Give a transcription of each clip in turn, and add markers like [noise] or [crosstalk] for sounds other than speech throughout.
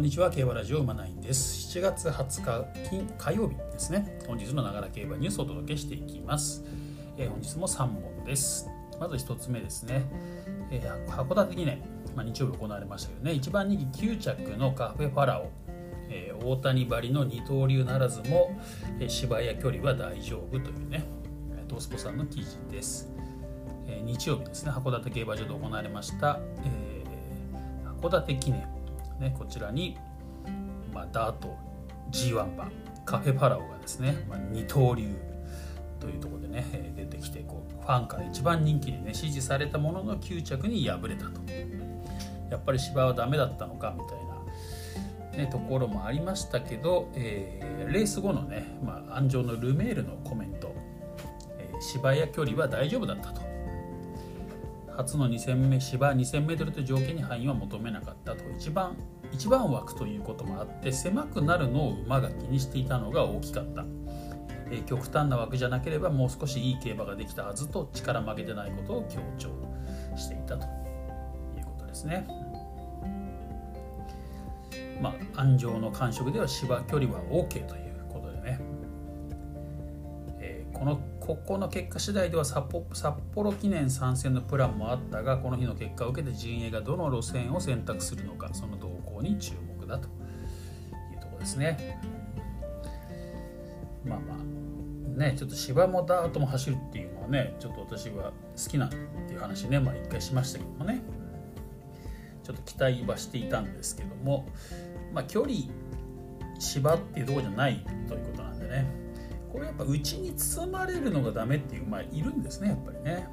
こんにちは競馬ラジオ馬ナインです。7月20日金火曜日ですね。本日のながら競馬ニュースをお届けしていきます、えー、本日も3本です。まず1つ目ですね、えー、函館記念、まあ、日曜日行われましたけどね。一番人気9着のカフェファラオ。えー、大谷張りの二刀流ならずも、えー、芝や距離は大丈夫というね。トースポさんの記事です、え、日曜日ですね。函館競馬場で行われました、えー、函館記念。ね、こちらに、まあ、ダート G1 馬カフェパラオがですね、まあ、二刀流というところでね出てきてこうファンから一番人気にね支持されたものの9着に敗れたと。やっぱり芝はダメだったのかみたいな、ね、ところもありましたけど、えー、レース後のね、まあ、安城のルメールのコメント、えー、芝や距離は大丈夫だったと。初の 2000m 芝 2000m という条件に範囲は求めなかったと。一番一番枠ということもあって狭くなるのを馬が気にしていたのが大きかった、えー、極端な枠じゃなければもう少しいい競馬ができたはずと力負けてないことを強調していたと。いうことですね。まあ安城の感触では芝距離は OK というこのこの結果次第では札幌記念参戦のプランもあったがこの日の結果を受けて陣営がどの路線を選択するのかその動向に注目だというとこですね。まあまあねちょっと芝もダートも走るっていうのはねちょっと私は好きなんっていう話ねまあ一回しましたけどもねちょっと期待はしていたんですけどもまあ距離芝っていうとこじゃないということなんでねこれやっぱ内に包まれるのがダメっていうまあいるんですねやっぱりね、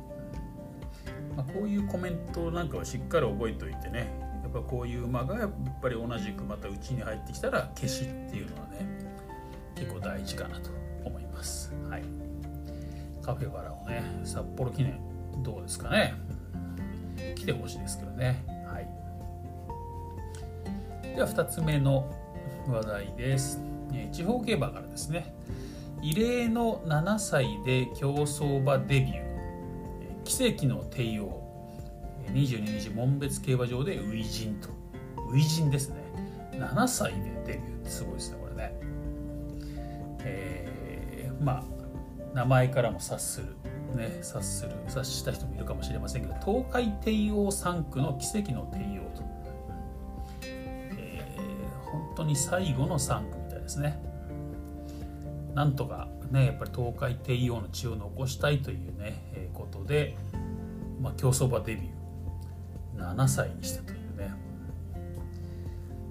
まあ、こういうコメントなんかはしっかり覚えておいてね。やっぱこういう馬がやっぱり同じくまた内に入ってきたら消しっていうのはね結構大事かなと思います。はい。カフェバラをね札幌記念どうですかね。来てほしいですけどね。はい。では2つ目の話題です。地方競馬からですね。異例の7歳で競走馬デビュー。奇跡の帝王。22日門別競馬場で初陣と。初陣ですね。7歳でデビューってすごいですねこれね。えー、まあ名前からも察する。ね察する。察した人もいるかもしれませんけど東海帝王3区の奇跡の帝王と、えー、本当に最後の3区みたいですね。なんとかねやっぱり東海帝王の血を残したいというね、えー、ことで、まあ、競走馬デビュー7歳にしたというね、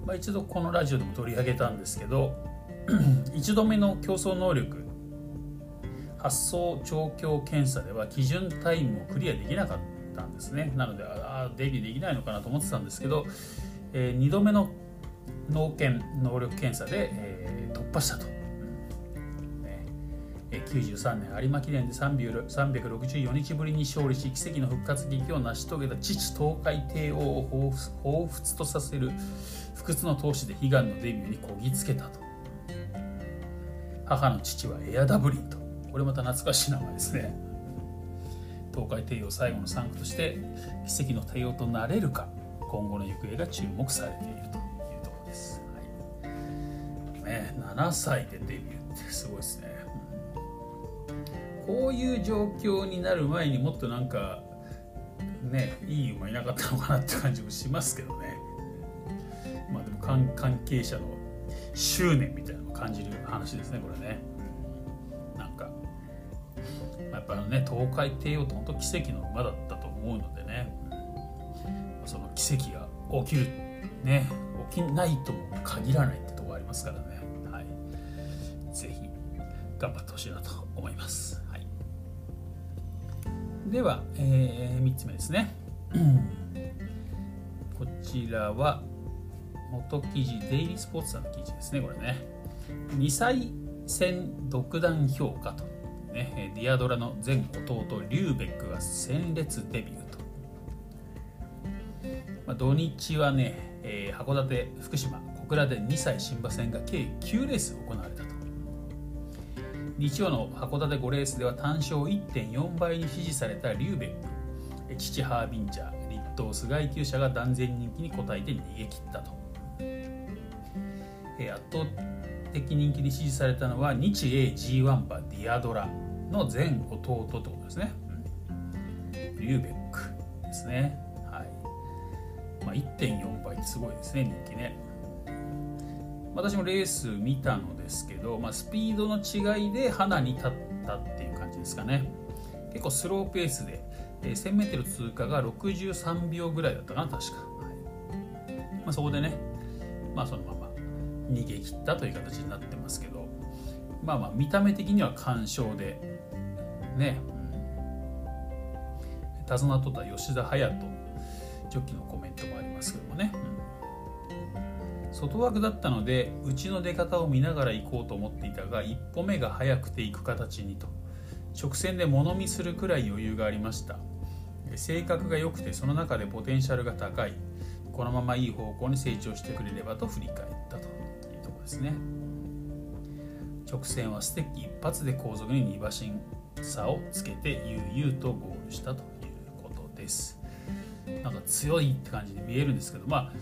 まあ、一度このラジオでも取り上げたんですけど [clears throat] 1度目の競争能力発送調教検査では基準タイムをクリアできなかったんですね。なのでああデビューできないのかなと思ってたんですけど、えー、2度目の脳検能力検査で、えー、突破したと。93年有馬記念で364日ぶりに勝利し奇跡の復活劇を成し遂げた父東海帝王を彷彿とさせる不屈の闘志で悲願のデビューにこぎつけたと。母の父はエアダブリンと。これまた懐かしい名前ですね。東海帝王最後の3区として奇跡の帝王となれるか今後の行方が注目されているというところです、はい。ね、7歳でデビューってすごいですね。こういう状況になる前にもっとなんかねいい馬いなかったのかなって感じもしますけどね。まあでも関係者の執念みたいなのを感じる話ですねこれね。なんかやっぱね東海帝王って本当奇跡の馬だったと思うのでね。その奇跡が起きるね起きないとも限らないってとこありますからね。はい。是非頑張ってほしいなと思います。では、えー、3つ目ですね。[clears throat] こちらは元記事デイリースポーツさんの記事ですねこれね。2歳戦独断評価と、ね、ディアドラの前弟リューベックが戦列デビューと、まあ、土日はね、えー、函館福島小倉で2歳新馬戦が計9レース行われた日曜の函館5レースでは単勝1.4倍に支持されたリューベック。父ハービンジャー立東菅井厩舎が断然人気に応えて逃げ切ったと。えー、圧倒的人気に支持されたのは日英 G1 馬ディアドラの全弟ってことですね、リューベックですね。はい。まあ、1.4倍ってすごいですね人気ね。私もレース見たのですけど、まあ、スピードの違いで花に立ったっていう感じですかね。結構スローペースで、え、1000m 通過が63秒ぐらいだったかな確か、はい。まあ、そこでね、まあ、そのまま逃げ切ったという形になってますけどまあまあ見た目的には干渉でね、うん、手綱取った吉田隼人ジョッキのコメントもありますけどもね、う、外枠だったのでうちの出方を見ながら行こうと思っていたが一歩目が速くていく形にと。直線で物見するくらい余裕がありました。性格が良くてその中でポテンシャルが高い。このままいい方向に成長してくれればと振り返ったというとこですね。直線はステッキ一発で後続に2馬身差をつけて悠々とゴールしたということです。なんか強いって感じに見えるんですけどまあ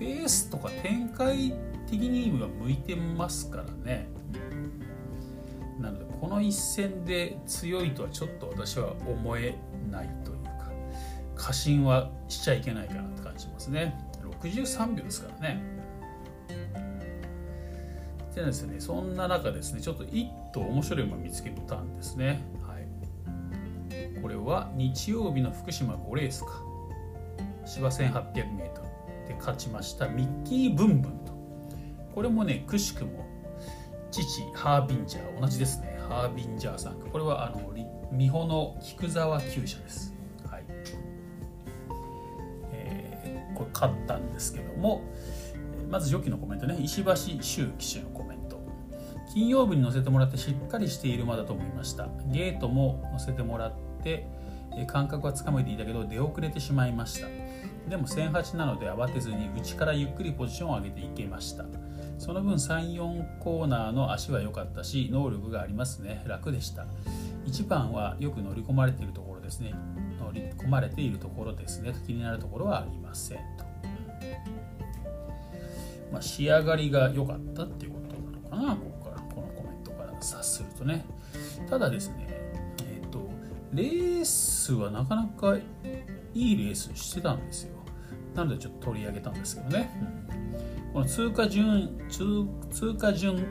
ベースとか展開的には向いてますからね。なのでこの一戦で強いとはちょっと私は思えないというか過信はしちゃいけないかなって感じしますね。63秒ですからね。でですねそんな中ですねちょっと一頭面白いもの見つけたんですね。はい。これは日曜日の福島5レースか。芝 1800m で勝ちましたミッキー・ブンブンと。これもねくしくも父ハービンジャー同じですね。ハービンジャーさん。これはあの美穂の菊沢厩舎です、はい。えー、これ勝ったんですけどもまず上記のコメントね。石橋修騎手のコメント。金曜日に乗せてもらってしっかりしている馬だと思いました。ゲートも乗せてもらって感覚はつかめていたけど出遅れてしまいました。でも1008なので慌てずに内からゆっくりポジションを上げていけました。その分34コーナーの足は良かったし能力がありますね。楽でした。1番はよく乗り込まれているところですね。乗り込まれているところですね。気になるところはありませんと、まあ、仕上がりが良かったっていうことなのかなここから。このコメントから。察するとね。ただですねえっ、ー、とレースはなかなかいいレースしてたんですよ。なのでちょっと取り上げたんですけどね、うん。この通過順通過順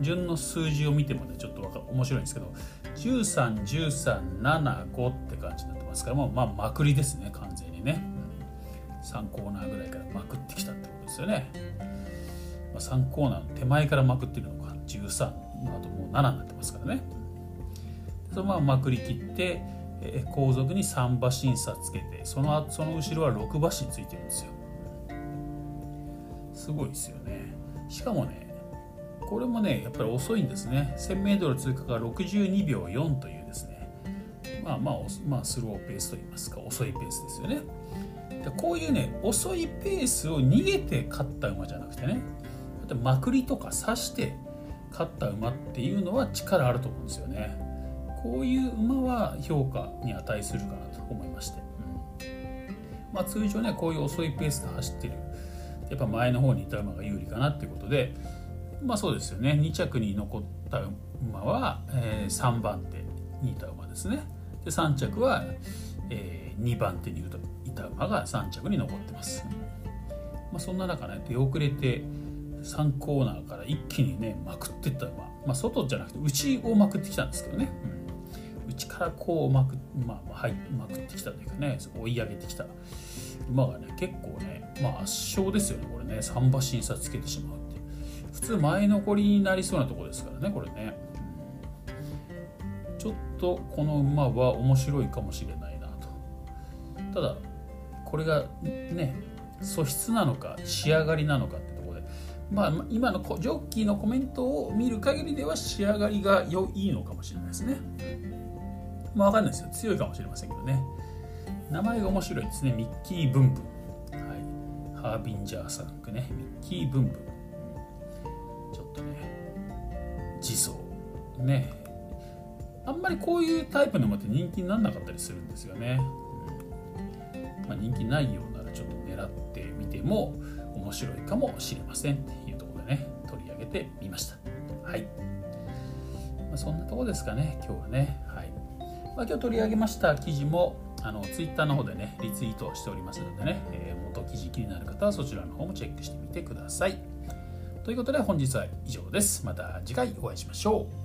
順の数字を見てもねちょっと面白いんですけど131375って感じになってますからもうまあまくりですね完全にね、うん、3コーナーぐらいからまくってきたってことですよね、まあ、3コーナーの手前からまくってるのか。13の後もう7になってますからね。そのまままくりきってえ後続に3馬審査つけてそのその後ろは6馬身ついてるんですよ。すごいですよね。しかもねこれもねやっぱり遅いんですね。1000m 通過が62秒4というですね。まあまあ、まあ、スローペースといいますか遅いペースですよね。でこういうね遅いペースを逃げて勝った馬じゃなくてねまくりとか刺して勝った馬っていうのは力あると思うんですよね。こういう馬は評価に値するかなと思いまして、うん。まあ、通常ねこういう遅いペースで走ってる。やっぱ前の方にいた馬が有利かなっていうことで。まあそうですよね。2着に残った馬は、えー、3番手にいた馬ですね。で3着は、えー、2番手にいた馬が3着に残ってます、まあ、そんな中ね出遅れて3コーナーから一気にねまくってった馬、まあ、外じゃなくて内をまくってきたんですけどね、うん、内からこうまく,、まあ、はい、まくってきたというかね追い上げてきた馬がね結構ね、まあ、圧勝ですよねこれね。3馬審査つけてしまうって普通前残りになりそうなとこですからねこれね。ちょっとこの馬は面白いかもしれないなと。ただこれがね素質なのか仕上がりなのかってところで。まあ今のジョッキーのコメントを見る限りでは仕上がりが良いのかもしれないですね。まあ分かんないですよ。強いかもしれませんけどね。名前が面白いですね。ミッキー・ブンブン、はい、ハービンジャーさんね。ミッキー・ブンブン。ちょっとね自走。ね。あんまりこういうタイプの馬って人気にならなかったりするんですよね、まあ、人気ないようならちょっと狙ってみても面白いかもしれませんっていうところでね取り上げてみました。はい、まあ、そんなとこですかね今日はね。はい、まあ、今日取り上げました記事もあのツイッターの方でねリツイートしておりますのでね、えー、元記事気になる方はそちらの方もチェックしてみてくださいということで本日は以上ですまた次回お会いしましょう